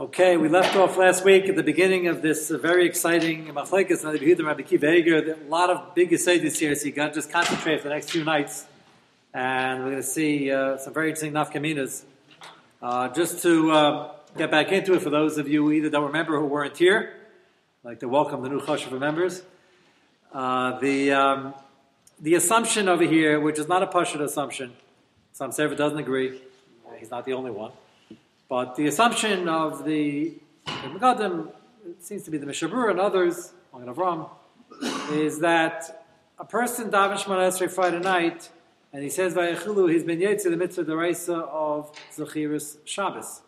Okay, we left off last week at the beginning of this very exciting Machlekes Rabbi Rabbi Kiva. A lot of big this here, so you got to just concentrate for the next few nights. And we're going to see uh, some very interesting nafkaminas. Uh, just to uh, get back into it for those of you either don't remember who weren't here, I'd like to welcome the new Choshev members. Uh, the, um, the assumption over here, which is not a Pashut assumption, some Sefer doesn't agree, he's not the only one. But the assumption of the Megadim, seems to be the Mishabur and others, Avram, is that a person daven Shemona Esrei Friday night, and he says Vayechilu, he's been yetzi the mitzvah deraisa of Zechiris Shabbos.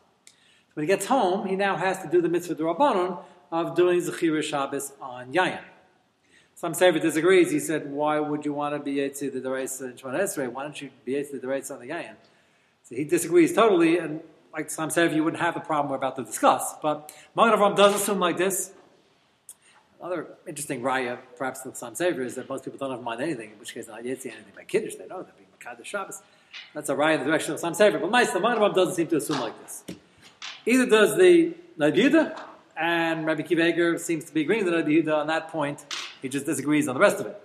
When he gets home, he now has to do the mitzvah derabanon of doing Zechiris Shabbos on Yayin. Some say disagrees. He said, "Why would you want to be yetzi the deraisa in Shemona Esrei? Why don't you be yetzi the deraisa on the Yayin?" So he disagrees totally, and like Sam said, you wouldn't have a problem we're about to discuss. But Magen Avram does assume like this. Another interesting raya, perhaps the Chasam Sefer, is that most people don't have in mind anything, in which case not yet see anything by Kiddush. They know that being Makad Shabbos. That's a raya in the direction of Chasam Sefer. But Meister, Magen Avram doesn't seem to assume like this. Either does the Nabiuda, and Rabbi Kiva Eiger seems to be agreeing with the Nabiuda on that point. He just disagrees on the rest of it.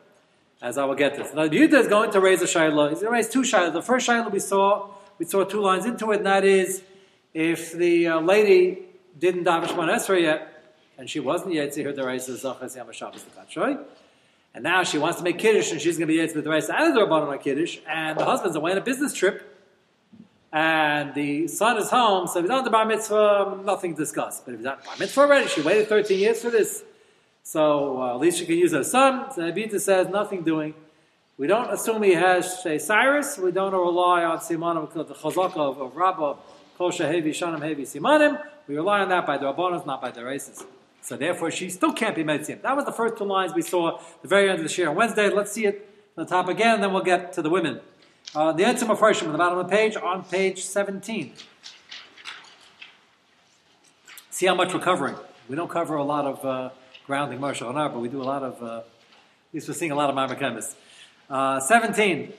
As I will get this. Nabiuda is going to raise a shayla. He's going to raise two shaylas. The first shayla we saw, we saw two lines into it, and that is if the uh, lady didn't daven Shemon Esrei yet, and she wasn't yet to her deraisa zachas yam Shabbos l'katshoy, and now she wants to make kiddush, and she's going to be yet to the deraisa and the rabbanon on kiddush, and the husband's away on a business trip, and the son is home, so if he's on the bar mitzvah, nothing to discuss. But if he's not bar mitzvah already, she waited 13 years for this, so uh, at least she can use her son. So Abita says nothing doing. We don't assume he has a Cyrus. We don't rely on Simon of the Chazaka of, of Rabbah We rely on that by the Rabbanos, not by the races. So therefore, she still can't be Metzim. That was the first two lines we saw at the very end of the share on Wednesday. Let's see it on the top again, and then we'll get to the women. Uh, the Etzim of Harshim on the bottom of the page, on page 17. See how much we're covering. We don't cover a lot of uh, grounding Marshall and but we do a lot of, uh, at least we're seeing a lot of Marmachemis. Uh, 17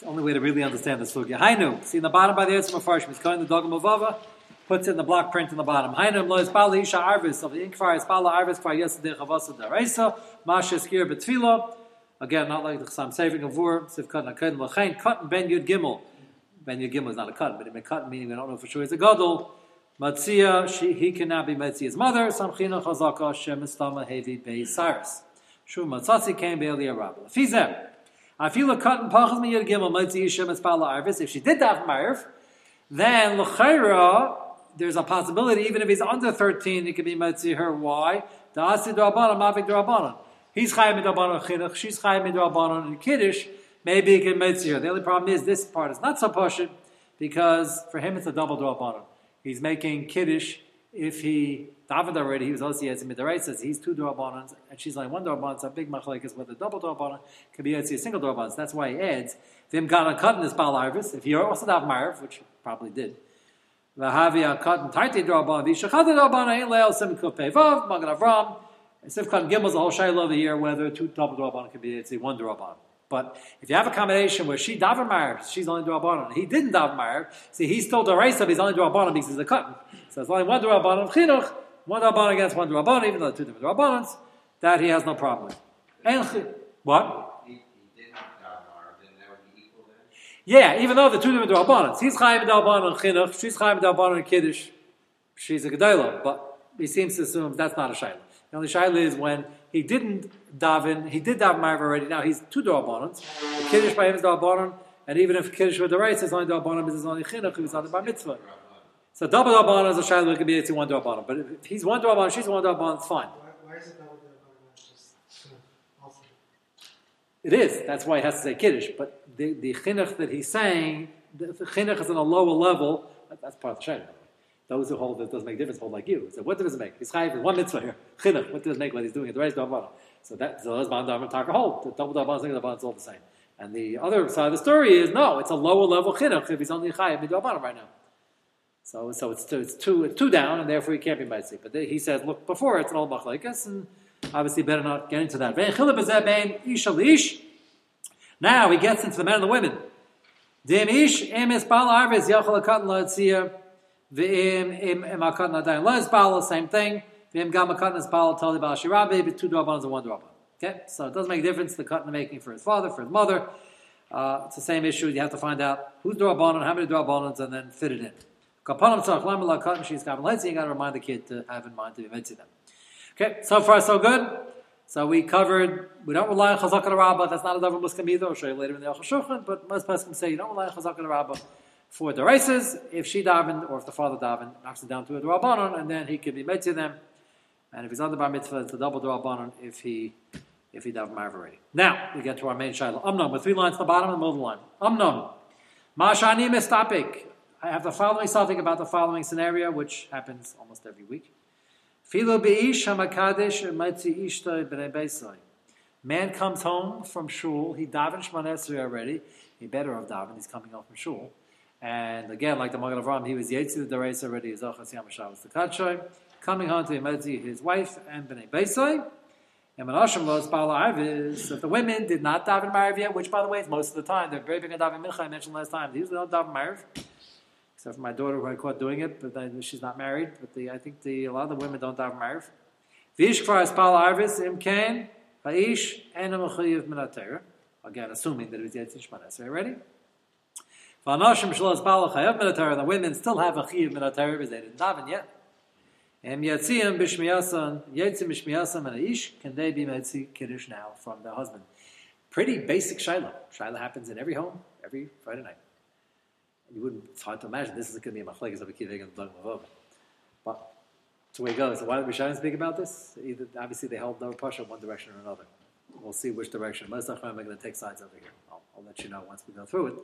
the only way to really understand the sugya. Hainu, see in the bottom by the Yitzim Farshim, he's calling the Dogam of puts it in the block print in the bottom. Hainu, lo ispala isha arvis, of the inkfar ispala arvis, kvar yesadeh chavasa daraisa, masha skir betfilo, again, not like the Chasam Sefer Gavur, Siv Katan HaKadim Lachain, Katan Ben Yud Gimel, Ben Yud Gimel is not a Katan, but it may cut meaning we don't know for sure he's a Gadol, Matzia, she, he cannot be Matzia's mother, Samchina Chazaka, Shem Istama Hevi Bei Cyrus. Shu Matzatzi came Be'eli Arab. Fizem, I feel a cotton pachas mi gimel mitzi yishem espala arvis. If she did that marv, then l'chayra there's a possibility even if he's under thirteen, he could be mitzi her. Why? The asid rabbanon mavik rabbanon. He's chayim rabbanon chinuch. She's chayim rabbanon in kiddush. Maybe he can mitzi her. The only problem is this part is not so poshut because for him it's a double rabbanon. He's making kiddush if he David already, he was also Yetzi Midaray, says he's two Durabanans, and she's like one Duraban, it's a big machlekes whether double Durabanan can be Yetzi a single Duraban. So that's why he adds, Vim Gana Katan is Bal Arvis, if he also have Marv, which probably did. Vahavia Katan Taiti Duraban, Vishachata Duraban, Ein Leil Sim Kupevav, Magen Avram, and Sif Katan Gimel is a whole Shiloh over here whether two double Duraban can be Yetzi one Duraban. But if you have a combination where she daven marv, she's only drabanan. He didn't daven marv. See, he's still deraisa, he's only drabanan because he's a cotton. So it's only one drabanan chinuch one Rabban against one Rabban, even though two different Rabbans, that he has no problem with. And, what? Yeah, even though the two different Rabbanans. He's Chaim Rabbanan Chinuch, she's Chaim Rabbanan Kiddush, she's a Gedalah, but he seems to assume that's not a Shaila. The only Shaila is when he didn't daven, he did daven Marv already, now he's two Rabbanans. The Kiddush by him is Rabbanan, and even if Kiddush with the rice is only Rabbanan, it's only Chinuch, he was on the Bar Mitzvah. So double Rabbanon is a shayla it could be to one Rabbanon. But if he's one Rabbanon, she's one Rabbanon, it's fine. Why, is it double? It is. That's why he has to say Kiddush. But the, the chinuch that he's saying, the, the chinuch is on a lower level. That, that's part of the shayla. Those who hold that doesn't make a difference hold like you. So what does it make? He's chayiv one mitzvah here. Chinuch. What does make when he's doing? The rest Rabbanon. So that those bond and taka hold. The double Rabbanon, single Rabbanon, it's all the same. And the other side of the story is no, it's a lower level chinuch if he's only chayiv mid right now. So, so it's two, it's two, it's two down, and therefore he can't be Maitzi. But he says, look, before it's an old Machlaikas, and obviously better not get into that. Now he gets into the men and the women. Dim ish bal arves yachal katan la'atzia V'im im im akat nadayin lo isbala, same thing. V'im gam akat nisbala tali bal shirabi, but two drabanas and one drabban. Okay, so it doesn't make a difference the cut making for his father, for his mother. Uh, it's the same issue. You have to find out who's drabanan, how many drabanans, and then fit it in. Kapanam tzach lam cut and she's kavan You got to remind the kid to have in mind to be mitzvah them. Okay, so far so good. So we covered, we don't rely on Chazak al that's not a Davar Muslim either, I'll show you later in the Aruch Shulchan, but most can say you don't rely on Chazak al for the races. If she davened, or if the father davened, knocks it down to a Durabanon, and then he can be made to them. And if he's under Bar Mitzvah, it's a double Durabanon if he if he davened Marv. Now, we get to our main Shiloh. Umnum, with three lines at the bottom and the middle line. Umnum. Mashani mistapik. I have the following something about the following scenario, which happens almost every week. Filo beish b'nei beisai. Man comes home from shul. He davened Shmonesri already. He better have davened. He's coming home from shul. And again, like the Magen Avram, he was Yetzi the Dereis already. Ochas Yamashav was the Kadshoy. Coming home to Yemedzi, his wife, and Bnei Beisai. And Menashem was Bala Arvis. If the women did not daven Mariv yet, which by the way is most of the time, they're very big on daven Mincha, I mentioned last time. They usually don't daven Mariv except for my daughter who I caught doing it, but then she's not married. But the, I think the, a lot of the women don't have married. Vish kvar espal arvis im kain haish and a mechayiv minater. Again, assuming that it was yetzin shmanes. Are you ready? V'anoshim shlo espal chayav minater. The women still have a chayiv minater because they didn't daven yet. Em yatziyim b'shmiyasan yetzim b'shmiyasan and aish can they be metzi kiddush now from their husband? Pretty basic shiloh. Shiloh happens in every home every Friday night you wouldn't, it's hard to imagine this is going to be a machlekes of a kivig and dog But it's the way it goes. So why did Rishonim speak about this? Either, obviously, they held no pasha one direction or another. We'll see which direction. Most of them are going to take sides over here. I'll, I'll, let you know once we go through it.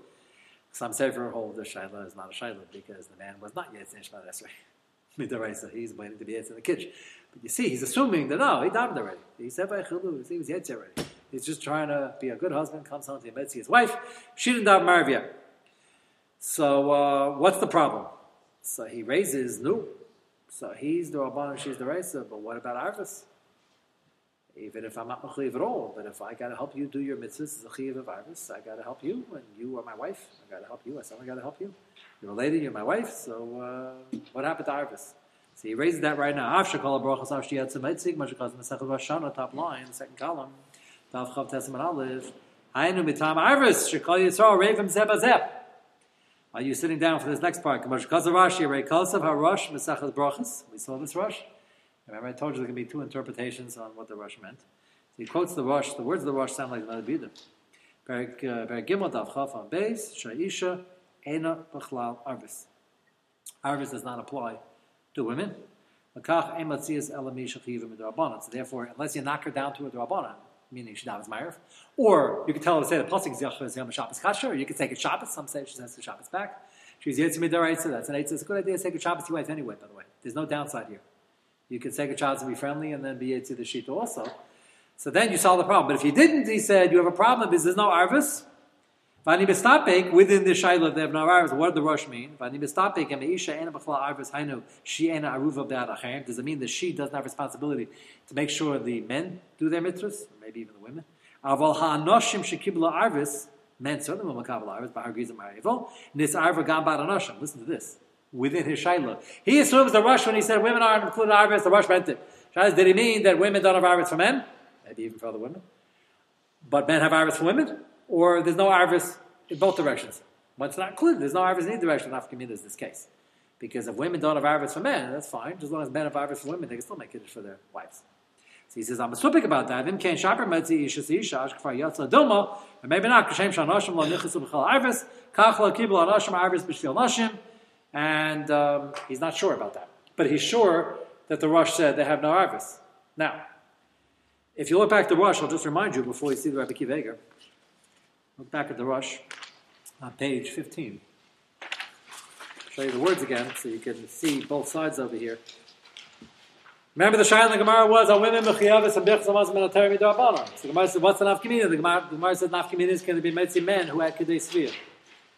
Some say for a whole the shaila is not a shaila because the man was not yet in Shemad Esrei. Midaraisa, he's waiting to be yet in the kitchen. But you see, he's assuming that no, he died already. He said by chilu, he was yet already. He's just trying to be a good husband, comes home to see his wife. She didn't married yet. So uh, what's the problem? So he raises no. So he's the Rabban she's the Raisa, but what about Arvis? Even if I'm not Mechiv at all, but if I got to help you do your mitzvahs of Arvis, I got to help you, and you are my wife, I got to help you, I said I got to help you. You're a lady, you're my wife, so uh, what happened to Arvis? So he raises that right now. Top line, second column, Are you sitting down for this next part? We saw this Rosh. Remember, I told you there can be two interpretations on what the Rosh meant. So he quotes the Rosh. The words of the Rosh sound like another uh, Bidim. Gimel Dav Chaf on Beis, Sha'isha, Ena Arvis. Arvis does not apply to women. So therefore, unless you knock her down to a Drabanan, meaning she's she davens Ma'ariv. Or you could tell her to say the pasuk is Yom Shabbos Kasher, or you could take a Shabbos. Some say she says the Shabbos back. She's Yitzim. That's an Eitzah. It's a good idea to take a Shabbos to your wife anyway. By the way, there's no downside here. You can take a child to be friendly, and then be it to the Shita also. So then you solve the problem. But if you didn't, he said you have a problem because there's no Arvis. Vani bestapek within the shaila they have no arvus. What did the Rosh mean? Vani bestapek and isha ena b'chla arvus hainu she ena aruva b'ad Does it mean that she doesn't have responsibility to make sure the men do their mitzvahs, maybe even the women? Aval ha'anoshim shekibla arvus men certainly will makabel arvus by argues of ma'arival. Nis arva gam bad anoshim. Listen to this. Within his shaila, he assumes the Rosh when he said women aren't included in arvus. The Rosh meant it. Did he mean that women don't have arvus for men? Maybe even for other women. But men have arvus for women or there's no arvis in both directions. But it's not included. There's no arvis in either direction. Nafkamina is this case. Because if women don't have arvis for men, that's fine. As long as men have arvis for women, they can still make it for their wives. So he says, I'm a supik about that. Vim kain shaper metzi isha si isha ash kfar yatsa doma, and maybe not, kashem shanoshim lo nichisu b'chal arvis, kach lo kibul anoshim arvis b'shvil noshim, and um, he's not sure about that. But he's sure that the Rosh said they have no arvis. Now, if you look back to Rosh, I'll just remind you before you see the Rabbi Kiva Look back at the Rosh on page 15. Show you the words again so you can see both sides over here. Remember the Shai in the Gemara was on women mechiyavis and bichs amaz military midarbanon. So the Gemara said, what's the nafkamina? The Gemara, the Gemara said nafkamina is going to be metzi men who had kedei svir.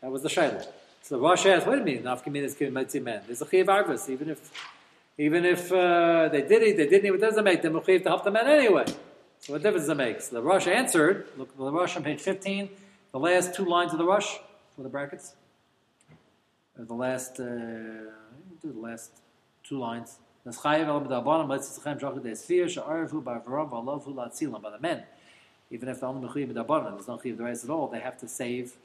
That was the Shai. So the Rosh asked, what do you mean nafkamina is metzi men? There's a chiyav arvis, even if even if uh, they did it, they didn't, it doesn't make them mechiyav to help the men anyway. So what difference does it make? So the Rosh answered, look, the Rosh on page 15, the last two lines of the Rosh for the brackets. uh, the last, uh, do the last two lines. By the men, even if they're only mechuyev the at all. They have to save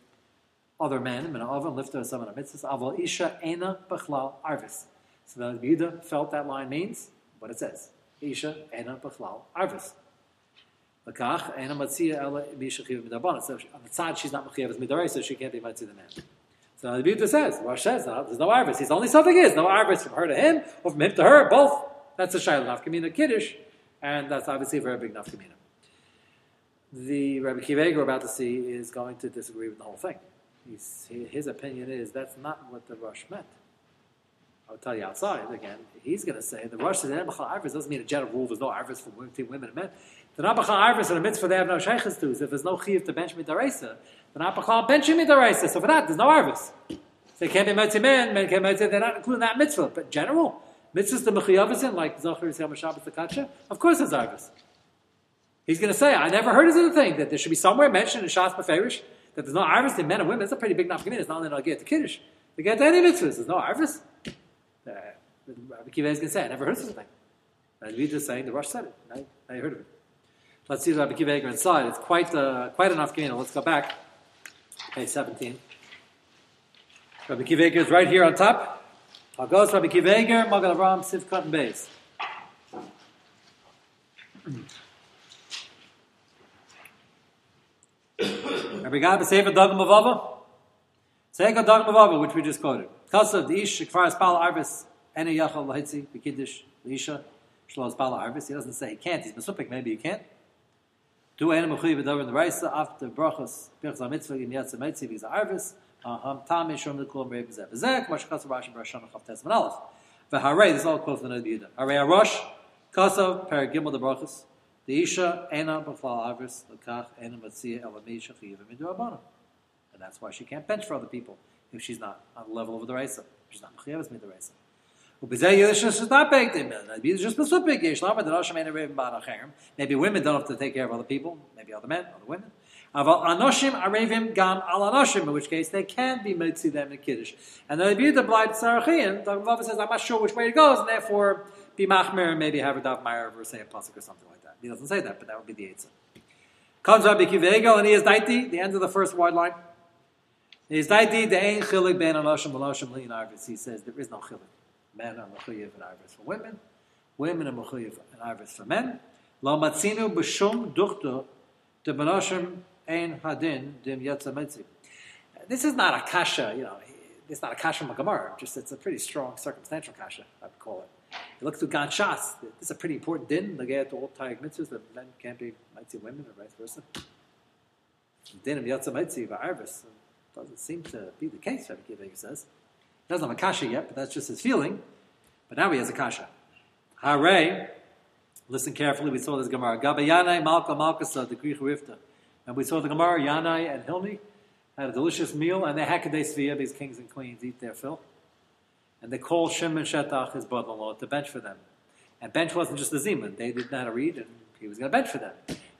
other men. Min ha'oven lifter some of the mitzvahs. Aval isha ena b'chlal arvis. So the Yehuda felt that line means what it says. Isha ena b'chlal arvis. Lakach ena matzia ela misha chayev medabanim. So on the side she's not mechuyev as midaray, so she can't be mitzvah the man. So the Yehuda says, Rosh says, there's no arvis. He's only something is no arvis from her to him or from him to her, both. That's a shayla nafkamina kiddush, and that's obviously a very big nafkamina. The Rabbi Kivega we're about to see is going to disagree with the whole thing. He's, his opinion is that's not what the Rosh meant. I'll tell you outside again. He's going to say the Rosh says Bachal Arvis doesn't mean a general rule. There's no Arvis for women, women and men. The Nabachal Arvis and a mitzvah they have no sheikhs to. If there's no chiv to bench midaresa, the Nabachal bench midaresa. So for that, there's no Arvis. So they can't be mitzvah men. Men can't be mitzvah. They're not including that mitzvah. But general mitzvahs the mechiyavas in like Zohar Yisrael Shabbos the Kacha. Of course, there's Arvis. He's going to say, I never heard of the thing that there should be somewhere mentioned in Shas Beferish that there's no Arvis in men and women. It's a pretty big nafkamin. It's not only not get to Kiddush. They get to any mitzvahs. There's no Arvis. Uh, Rabbi Kiva is going to say, I never heard of something. And we just saying the Rosh said it. Now you heard of it. Let's see the Rabbi Kiva inside. It's quite uh, quite enough Gemina. Let's go back. Page 17. Rabbi Kiva is right here on top. I'll Rabbi Kiva Magen Avram, Siv Cotton Base. Rabbi Gab Sefer Dagam Avava. Sefer Dagam Avava, which we just quoted. Kasav, the Ish, Shekvar Spal Arvis, Ene Yachal Lahitzi, Bekidish, Lisha, Shlos Spal Arvis. He doesn't say he can't. He's Mesupik, maybe he can't. Du Ene Mechuy V'Dover in the Reisa, after Brachos, Birchz HaMitzvah, Im Yatsa Meitzi, V'Iza Arvis, Aham Tami Shom L'Kulam Rei B'Zeh B'Zeh, K'ma Shekatsa Rashi Barashon Chav Tes Aleph. V'Harei, this is all quote from the Nod Yehuda. Harei Arosh, Kasav, Per Gimel the Brachos, and that's why she can't bench for other people if she's not on the level of the Raisa. She's not mechayevis miduraisa. Maybe women don't have to take care of other people, maybe other men, other women. Anoshim gam in which case they can be mitzi them in Kiddush. And the Rebbe the blind Sarachian, the Rebbe says, I'm not sure which way it goes, and therefore be machmer and maybe have a daf meyer or say a pasuk or something like that. He doesn't say that, but that would be the answer. Comes Rabbi Kivego, and he is daiti, the end of the first wide line. He is daiti, the ein chilik ben anoshim v'anoshim li'in arvis. He says there is no chilik. Men are mechuyev and arvis for women. Women are mechuyev and arvis for men. Lo matzinu b'shum duchto de b'anoshim ein hadin dim yatsa metzi. This is not a kasha, you know, it's not a kasha magamar, just it's a pretty strong circumstantial kasha, I would call it. You look through Gan Shas, this is a pretty important din, the get to all Tayyik mitzvahs, that men can't be mitzvah women or vice versa. Din of yatsa metzi v'arvis doesn't seem to be the case, Rabbi Kiva says. He doesn't have a kasha yet, but that's just his feeling. But now he has a kasha. Hare, listen carefully, we saw this Gemara. Gabayanai Malka Malkasa, the Greek Rifta. And we saw the Gemara, Yanai and Hilmi had a delicious meal, and they Hakaday Svia, these kings and queens, eat their fill. And they called Shimon Shetach, his brother in law, to bench for them. And bench wasn't just the Zeman, they didn't know how to read, and he was going to bench for them.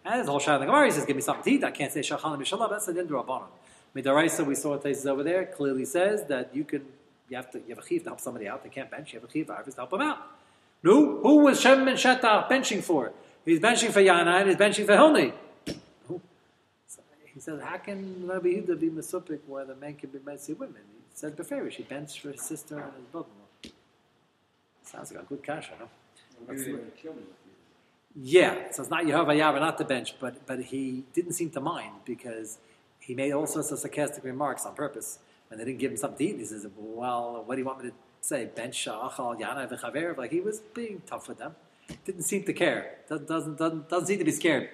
And the whole shot of the Gemara, he says, Give me something to eat. I can't say Shachalim Mishallah, that's the Dindra Abanim. Midaraisa, we saw it over there, clearly says that you can, you have to, you have a chiv to help somebody out. They can't bench. You have a chiv to help them out. No, who was Shem and Shetach benching for? He's benching for Yana and he's benching for Hilni. So he says, how can Rabbi Yehuda be Mesupik where the men can be Metzi women? He said Beferish, he benched for his sister and his brother-in-law. Sounds like a good kasha, no? Let's Maybe see. they would kill me if Yeah, so it's not Yehovah Yahweh, not the bench, but but he didn't seem to mind because he made all sorts of sarcastic remarks on purpose. When they didn't give him something to eat, he says, "Well, what do you want me to say? Bench achal yana v'chaver?" Like he was being tough with them. Didn't seem to care. Doesn't doesn't doesn't, doesn't seem to be scared.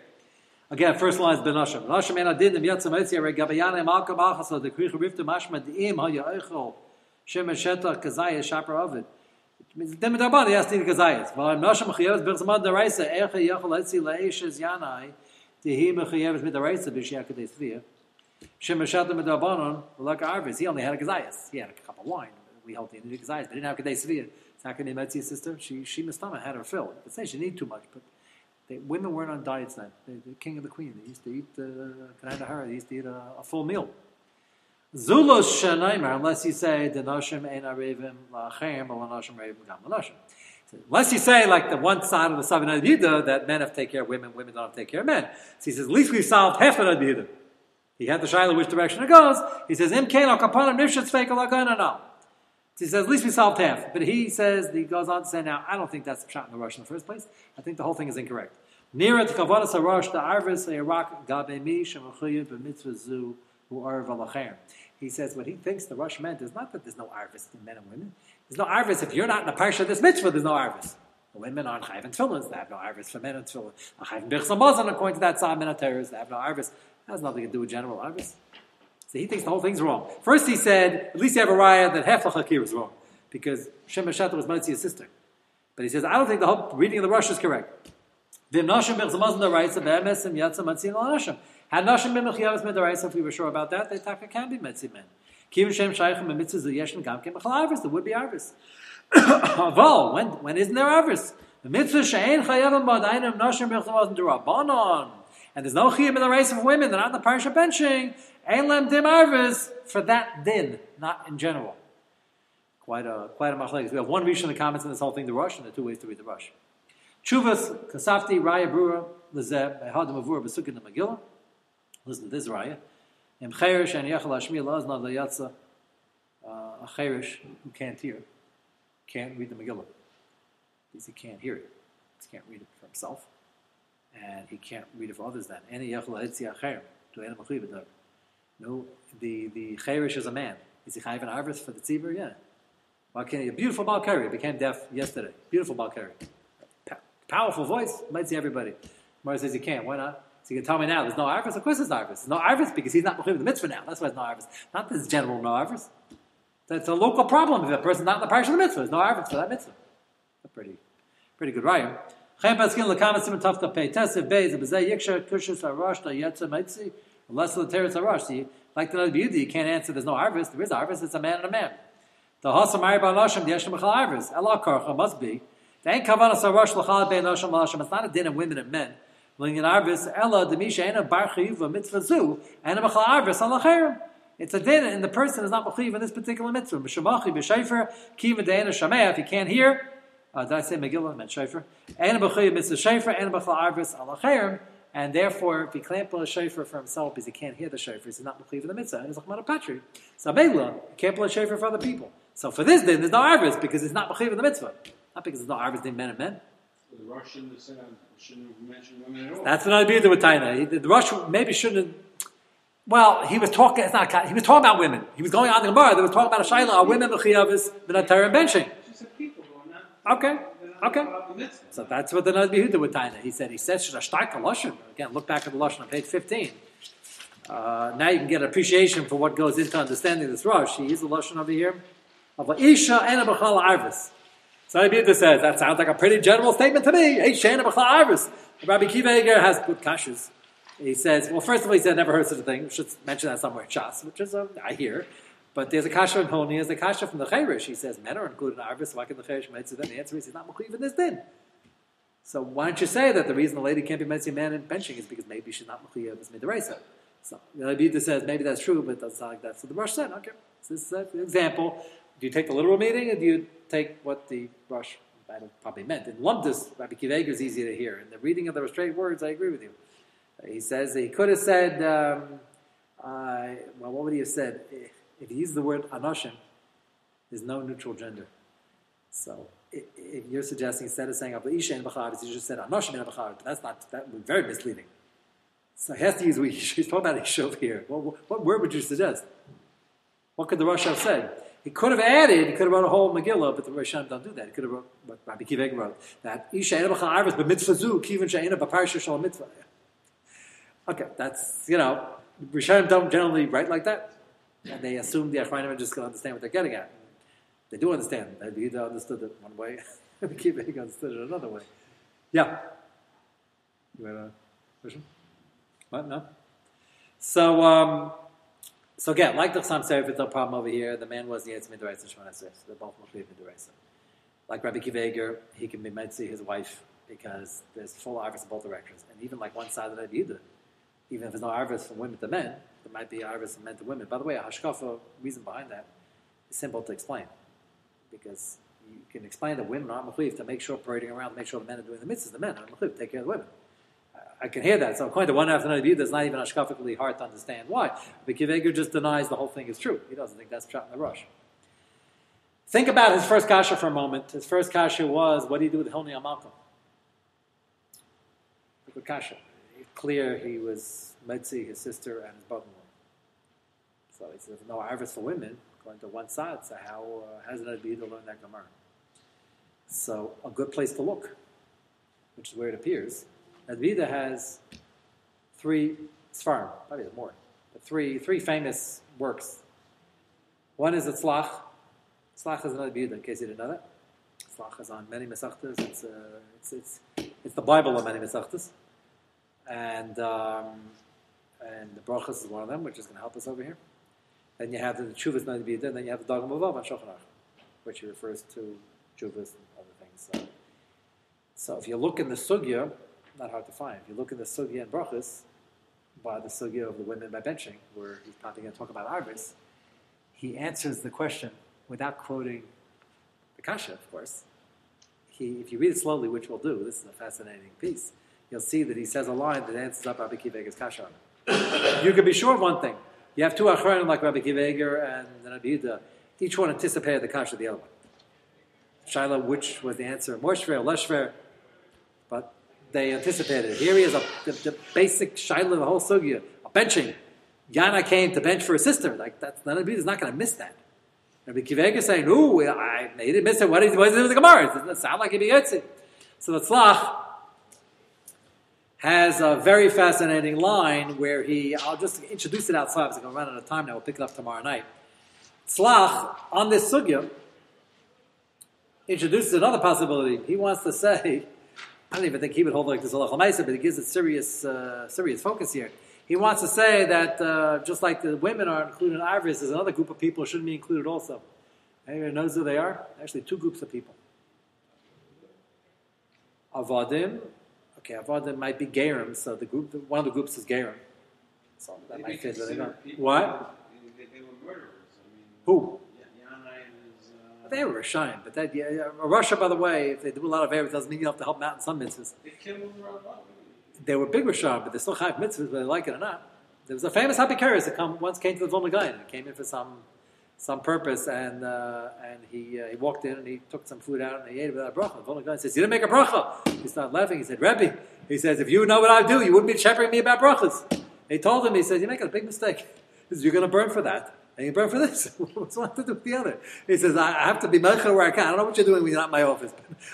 Again, first line is Ben Hashem. Hashem en adin dem yatzam etzi arei gabayana malka b'achasa the krichu rifta mashma di'im ha ya'echol shem shetach kazaya shaper ovid. Dem darban, he has to kazayas. Well, I'm Hashem mechayeves ben zamad daraisa echa yachol etzi la'eshes yanai dihi mechayeves mit daraisa b'shiach kadei sviyah. Shem Meshatim Medabanon, like Arvis, he only had a Gazayas. He had a cup of wine. We held the Gazayas, but he didn't have Kadei Sevilla. Sakane Metzi's sister, she, she Mistama had her fill. Could say she didn't too much, but they, women weren't on diets then. The king and the queen, they used to eat, uh, they used to eat a, a full meal. Zulus shenaimer, unless you say the noshim ein arevim la'achem or noshim arevim gam noshim. Unless you say, like the one side of the Sabbath Yida, that men have to take care of women, women don't have to take care of men. So he says, at least we've solved half the Yida. He had the Shiloh which direction it goes. He says, Im kain al kapanim nifshat fake no. So he says, at least we solved half. But he says, he goes on to say, now, I don't think that's shot in the Rosh in the first place. I think the whole thing is incorrect. Nira kavanas harosh the arvis Iraq gabe mi shemachuyid b'mitzvah zu who are valachem. He says what he thinks the Rosh meant is not that there's no arvis in men and women. There's no arvis. If you're not in the parsha of this mitzvah, there's no arvis. The women aren't chayv and tefillin, they have no arvis for men and tefillin. Chayv and bichsamazan, according to that side, men they have no arvis. That has nothing to do with general arvis. He thinks the whole thing's wrong. First he said, at least you have a raya that half the chakir is wrong. Because Shem Hashata was Motzi's sister. But he says, I don't think the whole reading of the Rosh is correct. The. Had Nashim been Mechiyavas Medaraisa, if we were sure about that, they taka can be Metzi men. Kivim Shem Shaychim and Mitzvahs Yeshin Gam Kem Bechal Arvis, there would be Arvis. Aval, when, when isn't there Arvis? The Mitzvah Shein Chayavim Badainim Nashim Bichsamazan Durabanon. And there's no chiyim in the race of women, they're not in the parsha benching. Ein lem dim arvis for that din, not in general. Quite a quite a machlekes. We have one reason in the comments in this whole thing, the Rosh, and the two ways to read the Rosh. Chuvas kasafti raya brura lezeh behadim avur besukin the Megillah. Listen to this raya. Im and yachal hashmi laznav uh, a cherish who can't hear can't read the Megillah because he can't hear it. He can't read it for himself, and he can't read it for others. Then No, the the cherish is a man. Is he chayv an arvis for the tzibur? Yeah. A beautiful Balkari became deaf yesterday. Beautiful Balkari. Powerful voice. Might see everybody. Mara says he can't. Why not? So you can tell me now, there's no Arvis? Of course there's no Arvis. There's no Arvis because he's not Mechiv the mitzvah now. That's why there's no Arvis. Not this general no Arvis. That's a local problem if a person's not in the parish of the mitzvah. There's no Arvis for that mitzvah. A pretty, pretty good raya. Chaim Paskin Lakama Simon Pei Tesiv Beis Bezei Yiksha Kushus Arash Da Yetza Meitzi Unless the Teretz Arash. See, like the Beauty, you can't answer there's no Arvis. There is Arvis. It's a man and a man. The Hasam Ari Bar Nashim the Yeshem Bechal Arvis. Ela Karcha must be. There ain't Kavanas Arash Lachal Bein Nashim Lashim. It's not a din of women and men. It's a din, and the person is not mechiv in this particular mitzvah. Mishamachi b'shayfer kiva de'ena shameh. If you can't hear, uh, did I say Megillah? I meant shayfer. Ena b'chiv mitzvah shayfer, ena b'chal arvis alacherim. And therefore, if he can't blow a shayfer for himself because he can't hear the shayfer, he's not mechiv in the mitzvah. And he's like patri. So he can't blow a shayfer for other people. So for this din, there's no arvis because it's not mechiv in the mitzvah. Not because there's no arvis in men and men. The Russian shouldn't have mentioned women at all. That's what I'd be with Taina. The Russian maybe shouldn't have. Well, he was talking. It's not. He was talking about women. He was going on the Gemara. They were talking about a shaila. Are women mechiyavis b'natayr and benching? Okay. Okay. So that's what the Nabi Yehuda would Taina. He said. He says. Again, look back at the lashon on page fifteen. Uh, now you can get appreciation for what goes into understanding this Rosh. He used the lashon over here of isha and a b'chal arvis. So Rabbi says, that sounds like a pretty general statement to me. Hey, Shana Arvis. Rabbi Kiva Eiger has good kashas. He says, well, first of all, he said, never heard such a thing. We should mention that somewhere in Shas, which is, uh, I hear. But there's a kasha in Honi, there's a kasha from the Chayrish. He says, men are included in Arvis, why can the Chayrish Metzah? Then the answer is, he's not Mechiv in this din. So why don't you say that the reason the lady can't be Metzah man in benching is because maybe she's not Mechiv as Midraisa? So the Rabbi says, maybe that's true, but it doesn't sound like that. So the Rosh said, okay, so this is an example. Do you take the literal meaning, or do you take what the Rosh probably meant? In Lumdus, Rabbi Kiveger is easy to hear. In the reading of the restrained words, I agree with you. He says he could have said, um, uh, well, what would he have said? If he used the word anoshim, there's no neutral gender. So if you're suggesting instead of saying Isha and Bachar, you just said Anoshim and Bachar, that's not, that would be very misleading. So he has to use, we. he's talking about Isha here. What, what word would you suggest? What could the Rosh have said? He could have added, he could have wrote a whole Megillah, but the Rosh don't do that. He could have wrote what Rabbi wrote, that Isha Ena B'chal Arvis b'mitzvah zu, kivin she'ena b'parsha shal mitzvah. Okay, that's, you know, Rishonim don't generally write like that. And they assume the Achronim just going to understand what they're getting at. They do understand. Rabbi either understood it one way, Rabbi Kiva understood it another way. Yeah. You had a question? What? No? So, um, so again, like the Chassam Sefer, it's no problem over here. The man was the Yetz Midrash and Shemana So they're both Machliv Midrash. Like Rabbi Kiveger, he can be Metzi his wife because there's full arvus in both directions. And even like one side of the Yehuda, even if there's no arvis from women to men, there might be arvis from men to women. By the way, a hashkafa reason behind that is simple to explain, because you can explain that women are mechuyev to make sure parading around, make sure the men are doing the mitzvahs. The men are mechuyev take care of the women. I can hear that. So according to one after another view, that's not even hashkafically hard to understand why. But Kiveger just denies the whole thing is true. He doesn't think that's shot in the Rosh. Think about his first kasha for a moment. His first kasha was, what do you do with Hilni Amalkam? Good kasha. It's clear he was Metzi, his sister, and his brother-in-law. So he says, no arvis for women, going to one side. So how uh, has it be to learn that Gemara? So a good place to look, which is where it appears. Advida has three Sfarim, probably more, but three, three famous works. One is the Tzlach. Tzlach is another Bida, in case you didn't know that. Tzlach is on many Mesachtas. It's, uh, it's, it's, it's the Bible of many Mesachtas. And, um, and the Brachas is one of them, which is going to help us over here. Then you have the Chuvas Nadi Bida, and then you have the Dagam Avav on Shulchan which refers to Chuvas and other things. So, so if you look in the Sugya, not hard to find. If you look in the Sugya and Brachas, by the Sugya of the women by benching, where he's probably going to talk about Arvis, he answers the question without quoting the Kasha, of course. He, if you read it slowly, which we'll do, this is a fascinating piece, you'll see that he says a line that answers up Rabbi Kiva Eiger's Kasha. you can be sure of one thing. You have two Achronim like Rabbi Kiva Eiger and Rabbi Yehuda. Each one anticipated the Kasha of the other one. Shiloh, which was the answer, more shver, less shver, but they anticipated. It. Here he is, a, the, the basic Shiloh of the whole sugya, a benching. Yana came to bench for his sister. Like that's none of is not going to miss that. Rabbi Kivega is saying, "Ooh, I he didn't miss it. What is what is it with the Gemara? It doesn't sound like he gets it." So the Tzlach has a very fascinating line where he. I'll just introduce it outside because I'm going to run out of time now. We'll pick it up tomorrow night. Tzlach on this sugya introduces another possibility. He wants to say, I don't even think he would hold like this but he gives it serious, uh, serious focus here. He wants to say that uh, just like the women are included in Iris, there's another group of people who shouldn't be included also. Anyone knows who they are? Actually, two groups of people. Avadim. Okay, Avadim might be Gerim, so the group, one of the groups is Gerim. So that They might fit. but they considered don't. people- What? They, they were murderers. I mean, Who? Ya- Yanai is. Uh, They were but that, yeah, yeah, Russia, by the way, if they do a lot of errors, doesn't mean you have to help them out in some mitzvahs. They killed them around a lot. They were big Rishayim, but they're still Chayiv mitzvahs, whether they like it or not. There was a famous Happy Karis that come, once came to the Vilna Gaon. Came in for some some purpose, and uh, and he uh, he walked in and he took some food out and he ate it without a bracha. The Gaon says, "You didn't make a bracha." He started laughing. He said, "Rebbe," he says, "if you know what I do, you wouldn't be shepherding me about brachas." He told him, he says, "You're making a big mistake. Says, You're going to burn for that." And you burn for this. What's one to do with the other? He says, I have to be melcher where I can. I don't know what you're doing when you're not in my office.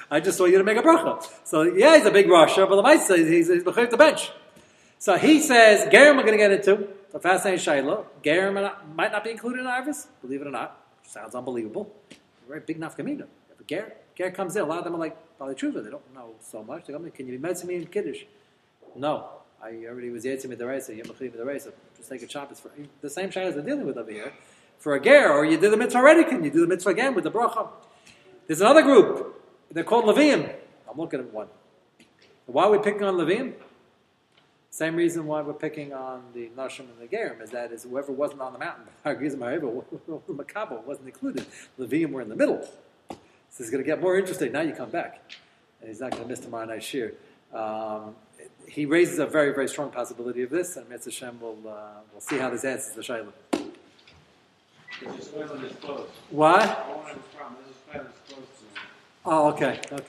I just want you to make a bracha. So, yeah, he's a big Rasha, but the mice says he's, he's behind the bench. So he says, Gerim we're going to get into. The fascinating Shiloh. Gerim might not be included in Iris, believe it or not. Sounds unbelievable. Very big nafkamina. If a Ger comes in, a lot of them are like Bali Tshuva. They don't know so much. They go, can you be me in Kiddush? No. I already was Yetzim the Yom with the race. Just take a chop. It's for the same Shilohs they're dealing with over here. For a Ger, or you did the mitzvah already, can you do the mitzvah again with the bracha? There's another group. They're called Levium. I'm looking at one. Why are we picking on Levium? Same reason why we're picking on the Nashim and the Gerim is that is whoever wasn't on the mountain, Makabo wasn't included. Levium were in the middle. This is going to get more interesting. Now you come back. And he's not going to miss tomorrow night's shir. Um, he raises a very, very strong possibility of this, and Mitzvah Hashem will uh, we'll see how this answers the Shiloh. This is close. What? I want to have a problem. This is close to. Oh, okay, okay.